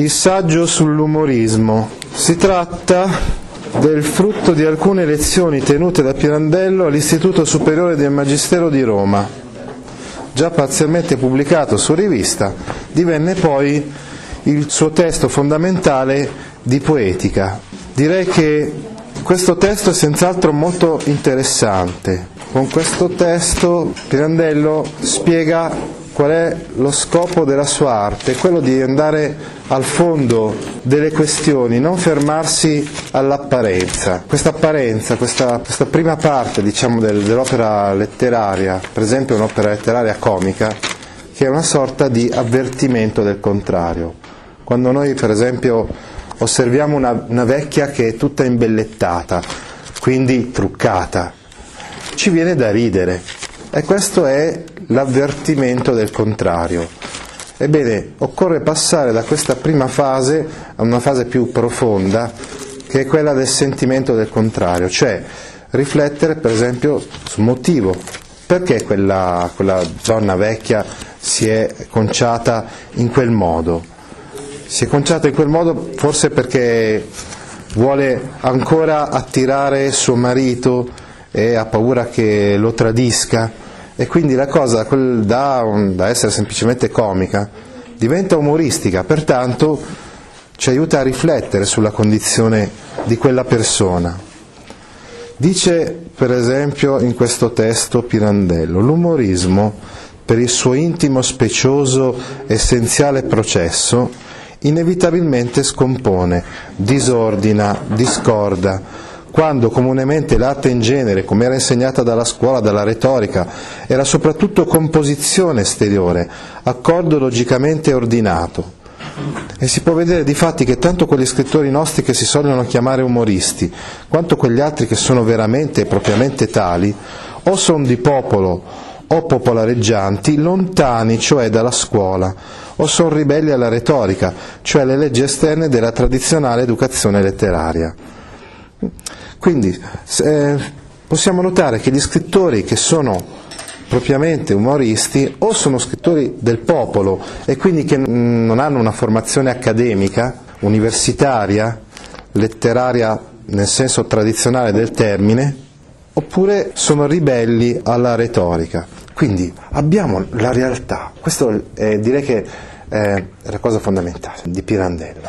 Il saggio sull'umorismo. Si tratta del frutto di alcune lezioni tenute da Pirandello all'Istituto Superiore del Magistero di Roma. Già parzialmente pubblicato su rivista, divenne poi il suo testo fondamentale di poetica. Direi che questo testo è senz'altro molto interessante. Con questo testo Pirandello spiega qual è lo scopo della sua arte, quello di andare al fondo delle questioni, non fermarsi all'apparenza. Questa apparenza, questa, questa prima parte diciamo, del, dell'opera letteraria, per esempio un'opera letteraria comica, che è una sorta di avvertimento del contrario. Quando noi per esempio osserviamo una, una vecchia che è tutta imbellettata, quindi truccata, ci viene da ridere, e questo è l'avvertimento del contrario. Ebbene, occorre passare da questa prima fase a una fase più profonda, che è quella del sentimento del contrario, cioè riflettere per esempio sul motivo, perché quella, quella donna vecchia si è conciata in quel modo. Si è conciata in quel modo forse perché vuole ancora attirare suo marito e ha paura che lo tradisca e quindi la cosa da, da essere semplicemente comica diventa umoristica, pertanto ci aiuta a riflettere sulla condizione di quella persona. Dice per esempio in questo testo Pirandello, l'umorismo per il suo intimo, specioso, essenziale processo, inevitabilmente scompone, disordina, discorda, quando comunemente l'arte in genere, come era insegnata dalla scuola, dalla retorica, era soprattutto composizione esteriore, accordo logicamente ordinato. E si può vedere di fatti che tanto quegli scrittori nostri che si sogliono chiamare umoristi, quanto quegli altri che sono veramente e propriamente tali, o sono di popolo o popolareggianti, lontani cioè dalla scuola, o sono ribelli alla retorica, cioè alle leggi esterne della tradizionale educazione letteraria. Quindi eh, possiamo notare che gli scrittori che sono propriamente umoristi o sono scrittori del popolo e quindi che non hanno una formazione accademica, universitaria, letteraria nel senso tradizionale del termine, oppure sono ribelli alla retorica. Quindi abbiamo la realtà, questo è, direi che è la cosa fondamentale di Pirandello.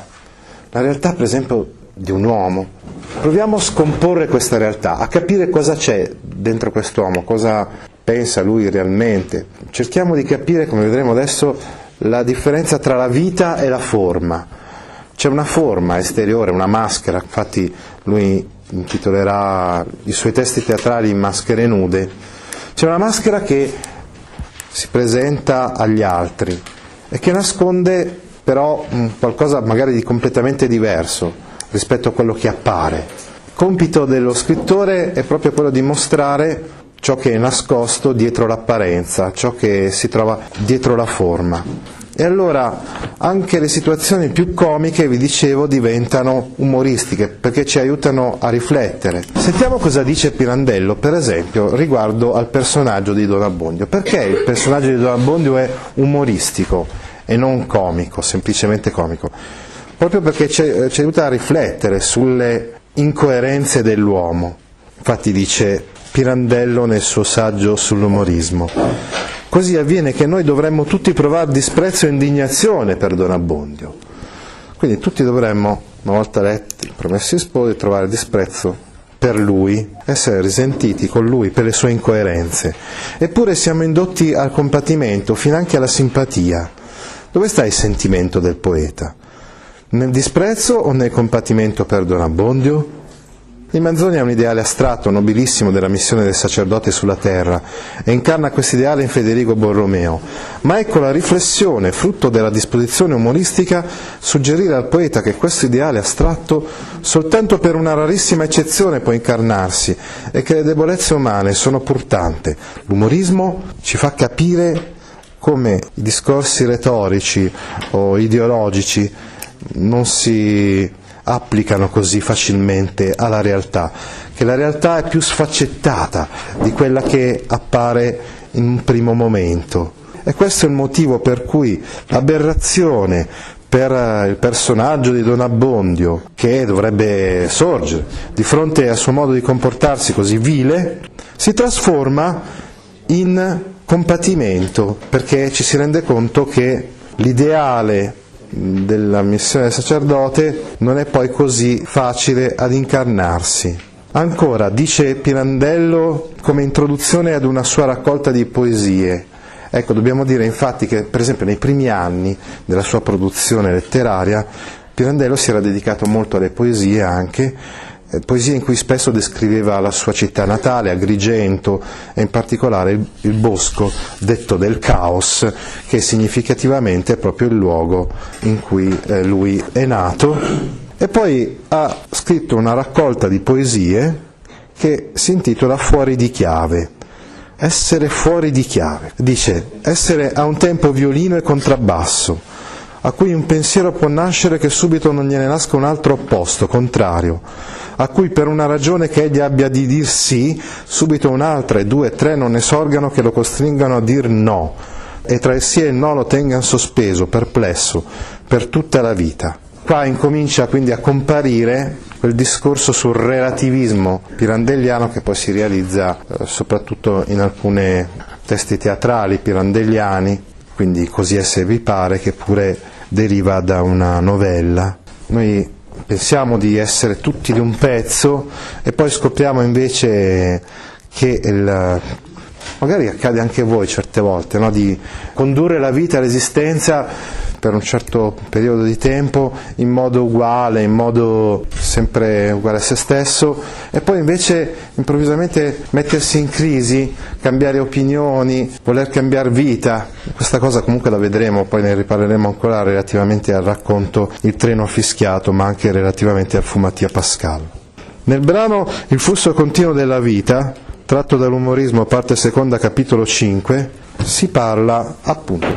La realtà per esempio di un uomo. Proviamo a scomporre questa realtà, a capire cosa c'è dentro quest'uomo, cosa pensa lui realmente. Cerchiamo di capire, come vedremo adesso, la differenza tra la vita e la forma. C'è una forma esteriore, una maschera, infatti lui intitolerà i suoi testi teatrali Maschere nude. C'è una maschera che si presenta agli altri e che nasconde però qualcosa magari di completamente diverso rispetto a quello che appare. Il compito dello scrittore è proprio quello di mostrare ciò che è nascosto dietro l'apparenza, ciò che si trova dietro la forma. E allora anche le situazioni più comiche, vi dicevo, diventano umoristiche perché ci aiutano a riflettere. Sentiamo cosa dice Pirandello, per esempio, riguardo al personaggio di Don Abbondio. Perché il personaggio di Don Abbondio è umoristico e non comico, semplicemente comico? Proprio perché ci, aiuta a riflettere sulle incoerenze dell'uomo. Infatti dice Pirandello nel suo saggio sull'umorismo. Così avviene che noi dovremmo tutti provare disprezzo e indignazione per Don Abbondio. Quindi tutti dovremmo, una volta letti Promessi Sposi, trovare disprezzo per lui, essere risentiti con lui per le sue incoerenze. Eppure siamo indotti al compatimento, fino anche alla simpatia. Dove sta il sentimento del poeta? Nel disprezzo o nel compatimento per Don Abbondio? Il Manzoni è un ideale astratto, nobilissimo della missione del sacerdote sulla terra e incarna questo ideale in Federico Borromeo. Ma ecco la riflessione, frutto della disposizione umoristica, suggerire al poeta che questo ideale astratto soltanto per una rarissima eccezione può incarnarsi e che le debolezze umane sono pur tante. L'umorismo ci fa capire come i discorsi retorici o ideologici non si applicano così facilmente alla realtà, che la realtà è più sfaccettata di quella che appare in un primo momento. E questo è il motivo per cui l'aberrazione per eh, il personaggio di Don Abbondio, che dovrebbe sorgere di fronte al suo modo di comportarsi così vile, si trasforma in compatimento, perché ci si rende conto che l'ideale della missione del sacerdote non è poi così facile ad incarnarsi. Ancora, dice Pirandello come introduzione ad una sua raccolta di poesie. Ecco, dobbiamo dire infatti che per esempio nei primi anni della sua produzione letteraria Pirandello si era dedicato molto alle poesie anche poesie in cui spesso descriveva la sua città natale, Agrigento, e in particolare il, il, bosco detto del caos, che significativamente è proprio il luogo in cui eh, lui è nato. E poi ha scritto una raccolta di poesie che si intitola Fuori di chiave. Essere fuori di chiave. Dice, essere a un tempo violino e contrabbasso, a cui un pensiero può nascere che subito non gliene nasca un altro opposto, contrario a cui per una ragione che egli abbia di dir sì, subito un'altra e due e tre non ne sorgano che lo costringano a dir no, e tra il sì e il no lo tengano sospeso, perplesso, per tutta la vita. Qua incomincia quindi a comparire quel discorso sul relativismo pirandelliano che poi si realizza eh, soprattutto in alcuni testi teatrali pirandelliani, quindi così è se vi pare, che pure deriva da una novella. Noi pensiamo di essere tutti di un pezzo e poi scopriamo invece che il, magari accade anche a voi certe volte, no? di condurre la vita, l'esistenza per un certo periodo di tempo in modo uguale, in modo sempre uguale a se stesso e poi invece improvvisamente mettersi in crisi, cambiare opinioni, voler cambiare vita. Questa cosa comunque la vedremo, poi ne riparleremo ancora relativamente al racconto Il treno fischiato, ma anche relativamente a Fumatia Pascal. Nel brano Il flusso continuo della vita, tratto dall'umorismo parte seconda capitolo 5, si parla appunto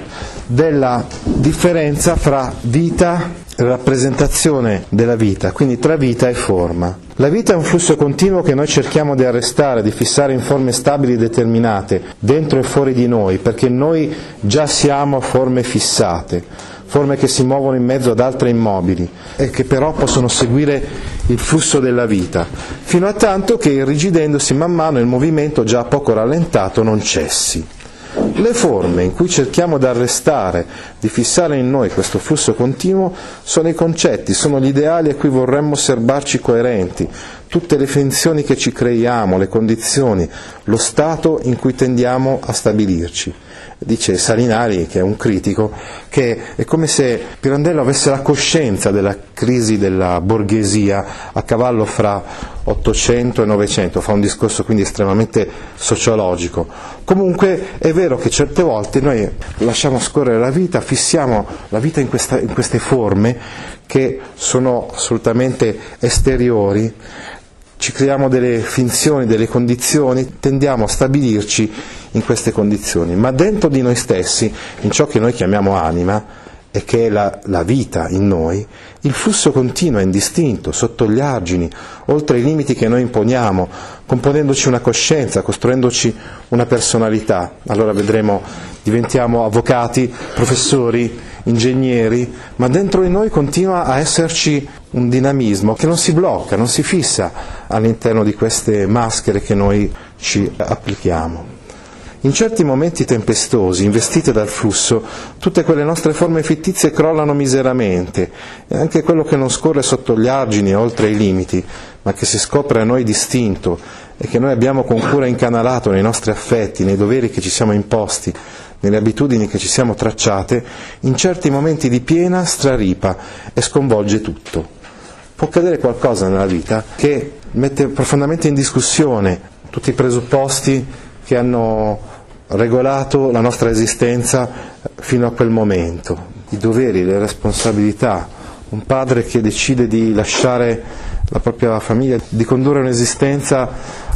della differenza fra vita e rappresentazione della vita, quindi tra vita e forma. La vita è un flusso continuo che noi cerchiamo di arrestare, di fissare in forme stabili determinate, dentro e fuori di noi, perché noi già siamo forme fissate, forme che si muovono in mezzo ad altre immobili e che però possono seguire il flusso della vita, fino a tanto che irrigidendosi man mano il movimento già poco rallentato non cessi. Le forme in cui cerchiamo di arrestare, di fissare in noi questo flusso continuo, sono i concetti, sono gli ideali a cui vorremmo serbarci coerenti, tutte le finzioni che ci creiamo, le condizioni, lo stato in cui tendiamo a stabilirci. Dice Salinari, che è un critico, che è come se Pirandello avesse la coscienza della crisi della borghesia a cavallo fra 800 e 900, fa un discorso quindi estremamente sociologico. Comunque è vero che certe volte noi lasciamo scorrere la vita, fissiamo la vita in, questa, in queste forme che sono assolutamente esteriori ci creiamo delle finzioni, delle condizioni, tendiamo a stabilirci in queste condizioni, ma dentro di noi stessi, in ciò che noi chiamiamo anima, e che è la, la, vita in noi, il flusso continua, indistinto, sotto gli argini, oltre i limiti che noi imponiamo, componendoci una coscienza, costruendoci una personalità. Allora vedremo, diventiamo avvocati, professori, ingegneri, ma dentro di noi continua a esserci un dinamismo che non si blocca, non si fissa all'interno di queste maschere che noi ci applichiamo. In certi momenti tempestosi, investite dal flusso, tutte quelle nostre forme fittizie crollano miseramente e anche quello che non scorre sotto gli argini e oltre i limiti, ma che si scopre a noi distinto e che noi abbiamo con cura incanalato nei nostri affetti, nei doveri che ci siamo imposti, nelle abitudini che ci siamo tracciate, in certi momenti di piena straripa e sconvolge tutto. Può accadere qualcosa nella vita che mette profondamente in discussione tutti i presupposti che hanno regolato la nostra esistenza fino a quel momento, i doveri, le responsabilità, un padre che decide di lasciare la propria famiglia, di condurre un'esistenza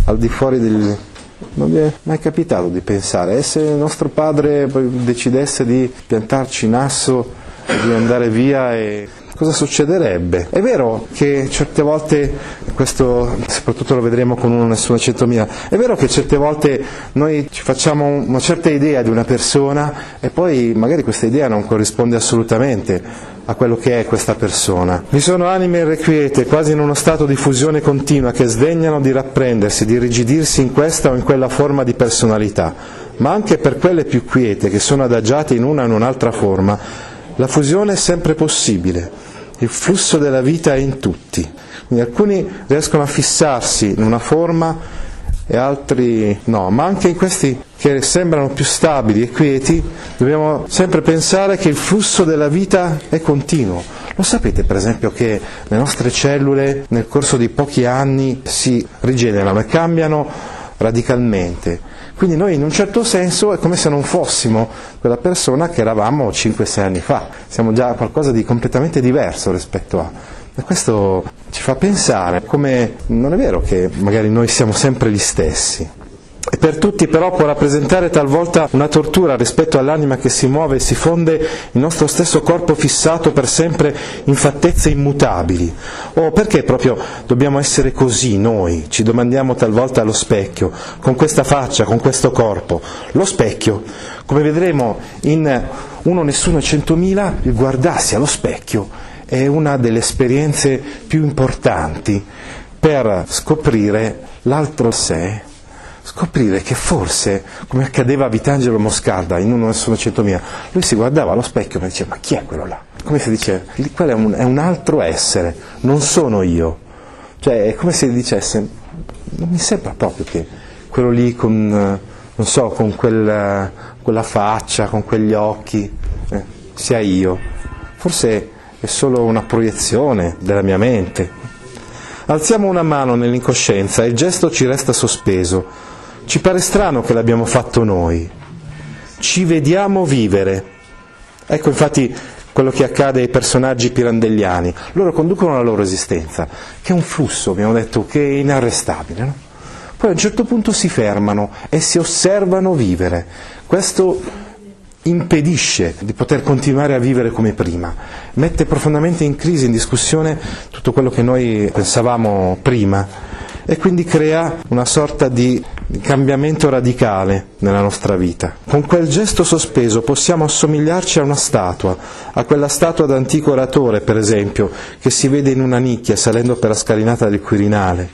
al di fuori del... Non mi è mai capitato di pensare, e se il nostro padre decidesse di piantarci in asso di andare via e cosa succederebbe? È vero che certe volte, questo soprattutto lo vedremo con uno Nessuna Centomila, è vero che certe volte noi ci facciamo una certa idea di una persona e poi magari questa idea non corrisponde assolutamente a quello che è questa persona. Vi sono anime irrequiete, quasi in uno stato di fusione continua, che sdegnano di rapprendersi, di rigidirsi in questa o in quella forma di personalità, ma anche per quelle più quiete, che sono adagiate in una o in un'altra forma, la fusione è sempre possibile il flusso della vita è in tutti. Quindi alcuni riescono a fissarsi in una forma e altri no, ma anche in questi che sembrano più stabili e quieti dobbiamo sempre pensare che il flusso della vita è continuo. Lo sapete per esempio che le nostre cellule nel corso di pochi anni si rigenerano e cambiano radicalmente quindi noi in un certo senso è come se non fossimo quella persona che eravamo 5-6 anni fa, siamo già qualcosa di completamente diverso rispetto a... E questo ci fa pensare come non è vero che magari noi siamo sempre gli stessi, per tutti però può rappresentare talvolta una tortura rispetto all'anima che si muove e si fonde il nostro stesso corpo fissato per sempre in fattezze immutabili. O perché proprio dobbiamo essere così noi? Ci domandiamo talvolta allo specchio, con questa faccia, con questo corpo. Lo specchio, come vedremo in Uno Nessuno e Centomila, il guardarsi allo specchio è una delle esperienze più importanti per scoprire l'altro sé scoprire che forse, come accadeva a Vitangelo Moscarda in uno sono centomila, lui si guardava allo specchio e diceva ma chi è quello là? Come si dice, quello è un, è un altro essere, non sono io. Cioè è come se dicesse, non mi sembra proprio che quello lì con, so, con quel, quella faccia, con quegli occhi, eh, sia io. Forse è solo una proiezione della mia mente. Alziamo una mano nell'incoscienza e il gesto ci resta sospeso ci pare strano che l'abbiamo fatto noi. Ci vediamo vivere. Ecco infatti quello che accade ai personaggi pirandelliani. Loro conducono la loro esistenza, che è un flusso, abbiamo detto, che è inarrestabile. No? Poi a un certo punto si fermano e si osservano vivere. Questo impedisce di poter continuare a vivere come prima, mette profondamente in crisi, in discussione tutto quello che noi pensavamo prima e quindi crea una sorta di cambiamento radicale nella nostra vita. Con quel gesto sospeso possiamo assomigliarci a una statua, a quella statua d'antico oratore, per esempio, che si vede in una nicchia salendo per la scalinata del Quirinale,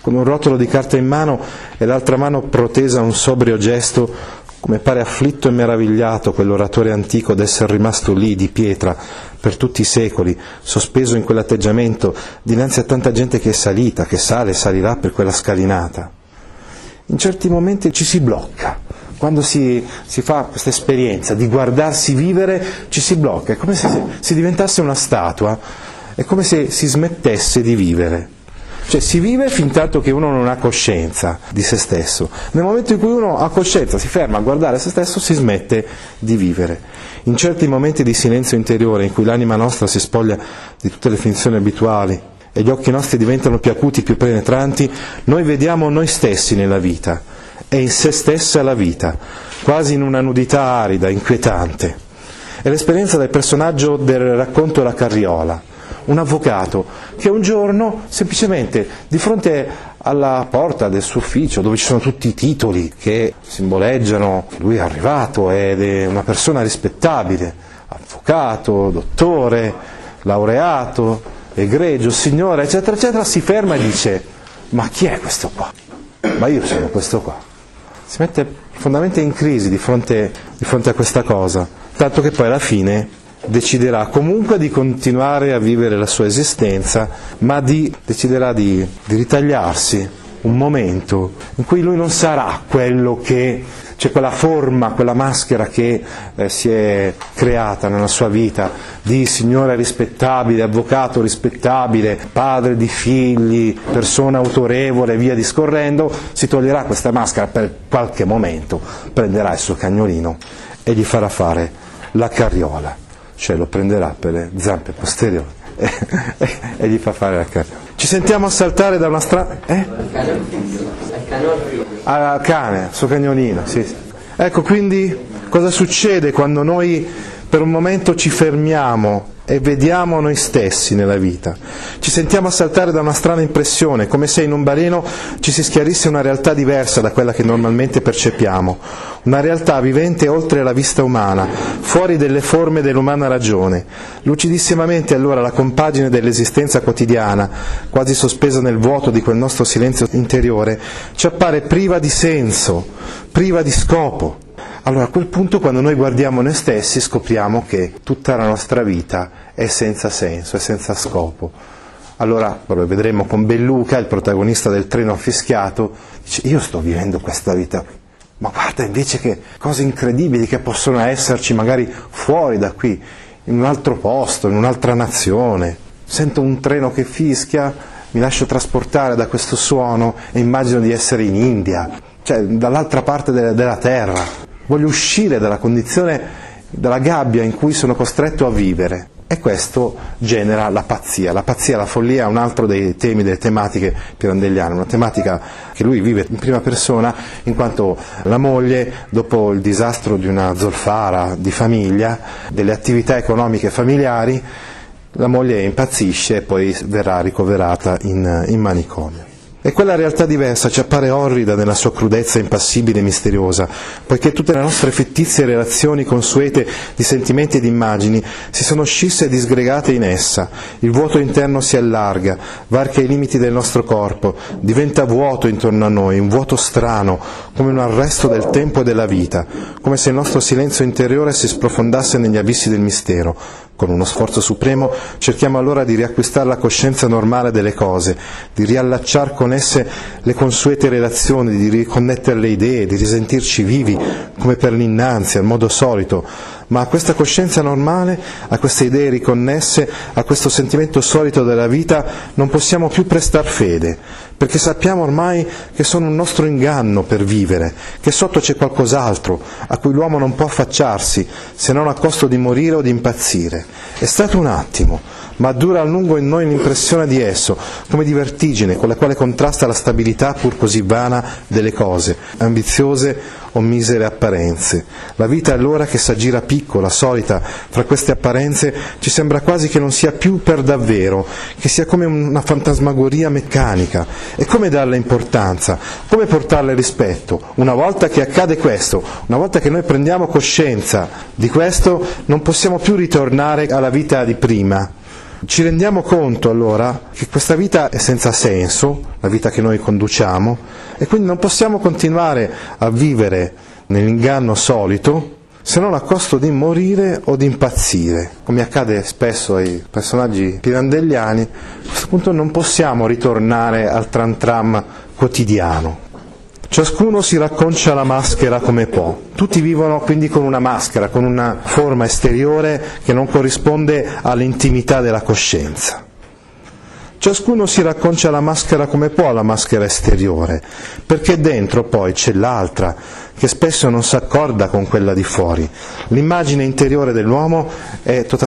con un rotolo di carta in mano e l'altra mano protesa a un sobrio gesto come pare afflitto e meravigliato quell'oratore antico d'essere rimasto lì di pietra per tutti i secoli, sospeso in quell'atteggiamento dinanzi a tanta gente che è salita, che sale e salirà per quella scalinata. In certi momenti ci si blocca, quando si, si fa questa esperienza di guardarsi vivere ci si blocca, è come se si diventasse una statua, è come se si smettesse di vivere. Cioè si vive fin tanto che uno non ha coscienza di se stesso. Nel momento in cui uno ha coscienza, si ferma a guardare se stesso, si smette di vivere. In certi momenti di silenzio interiore in cui l'anima nostra si spoglia di tutte le finzioni abituali e gli occhi nostri diventano più acuti, più penetranti, noi vediamo noi stessi nella vita e in se stessa la vita, quasi in una nudità arida, inquietante. È l'esperienza del personaggio del racconto La Carriola un avvocato che un giorno semplicemente di fronte alla porta del suo ufficio dove ci sono tutti i titoli che simboleggiano che lui è arrivato ed è una persona rispettabile, avvocato, dottore, laureato, egregio, signore, eccetera, eccetera, si ferma e dice ma chi è questo qua? Ma io sono questo qua. si mette profondamente in crisi di fronte, di fronte a questa cosa, tanto che poi alla fine deciderà comunque di continuare a vivere la sua esistenza, ma di, deciderà di, di ritagliarsi un momento in cui lui non sarà quello che c'è quella forma, quella maschera che eh, si è creata nella sua vita di signore rispettabile, avvocato rispettabile, padre di figli, persona autorevole, via discorrendo, si toglierà questa maschera per qualche momento, prenderà il suo cagnolino e gli farà fare la carriola, cioè lo prenderà per le zampe posteriori e, e gli fa fare la carriola. Ci sentiamo assaltare da una strada... Eh? Al cane, al suo cagnolino, sì, sì. Ecco, quindi cosa succede quando noi per un momento ci fermiamo e vediamo noi stessi nella vita. Ci sentiamo assaltare da una strana impressione, come se in un baleno ci si schiarisse una realtà diversa da quella che normalmente percepiamo, una realtà vivente oltre la vista umana, fuori delle forme dell'umana ragione. Lucidissimamente allora la compagine dell'esistenza quotidiana, quasi sospesa nel vuoto di quel nostro silenzio interiore, ci appare priva di senso, priva di scopo. Allora a quel punto quando noi guardiamo noi stessi scopriamo che tutta la nostra vita è senza senso, è senza scopo. Allora, lo vedremo con Belluca, il protagonista del treno affischiato, dice io sto vivendo questa vita, ma guarda invece che cose incredibili che possono esserci magari fuori da qui, in un altro posto, in un'altra nazione. Sento un treno che fischia, mi lascio trasportare da questo suono e immagino di essere in India, cioè dall'altra parte della, della terra voglio uscire dalla condizione, dalla gabbia in cui sono costretto a vivere. E questo genera la pazzia. La pazzia, la follia è un altro dei temi, delle tematiche pirandelliane, una tematica che lui vive in prima persona in quanto la moglie, dopo il disastro di una zolfara di famiglia, delle attività economiche familiari, la moglie impazzisce e poi verrà ricoverata in, in manicomio. E quella realtà diversa ci appare orrida nella sua crudezza impassibile e misteriosa, poiché tutte le nostre fittizie relazioni consuete di sentimenti e di immagini si sono scisse e disgregate in essa, il vuoto interno si allarga, varca i limiti del nostro corpo, diventa vuoto intorno a noi, un vuoto strano, come un arresto del tempo e della vita, come se il nostro silenzio interiore si sprofondasse negli abissi del mistero, con uno sforzo supremo cerchiamo allora di riacquistare la coscienza normale delle cose, di riallacciare con esse le consuete relazioni, di riconnettere le idee, di risentirci vivi come per l'innanzi, al modo solito, ma a questa coscienza normale, a queste idee riconnesse, a questo sentimento solito della vita non possiamo più prestar fede, perché sappiamo ormai che sono un nostro inganno per vivere, che sotto c'è qualcos'altro a cui l'uomo non può affacciarsi se non a costo di morire o di impazzire. È stato un attimo, ma dura a lungo in noi l'impressione di esso, come di vertigine con la quale contrasta la stabilità pur così vana delle cose, ambiziose o misere apparenze. La vita allora che s'aggira piccola, solita, fra queste apparenze, ci sembra quasi che non sia più per davvero, che sia come una fantasmagoria meccanica. E come darle importanza? Come portarle rispetto? Una volta che accade questo, una volta che noi prendiamo coscienza di questo, non possiamo più ritornare alla vita di prima, ci rendiamo conto allora che questa vita è senza senso, la vita che noi conduciamo, e quindi non possiamo continuare a vivere nell'inganno solito se non a costo di morire o di impazzire, come accade spesso ai personaggi pirandelliani, a questo punto non possiamo ritornare al tram tram quotidiano, Ciascuno si racconcia la maschera come può. Tutti vivono quindi con una maschera, con una forma esteriore che non corrisponde all'intimità della coscienza. Ciascuno si racconcia la maschera come può, la maschera esteriore, perché dentro poi c'è l'altra, che spesso non si accorda con quella di fuori. L'immagine interiore dell'uomo è totalmente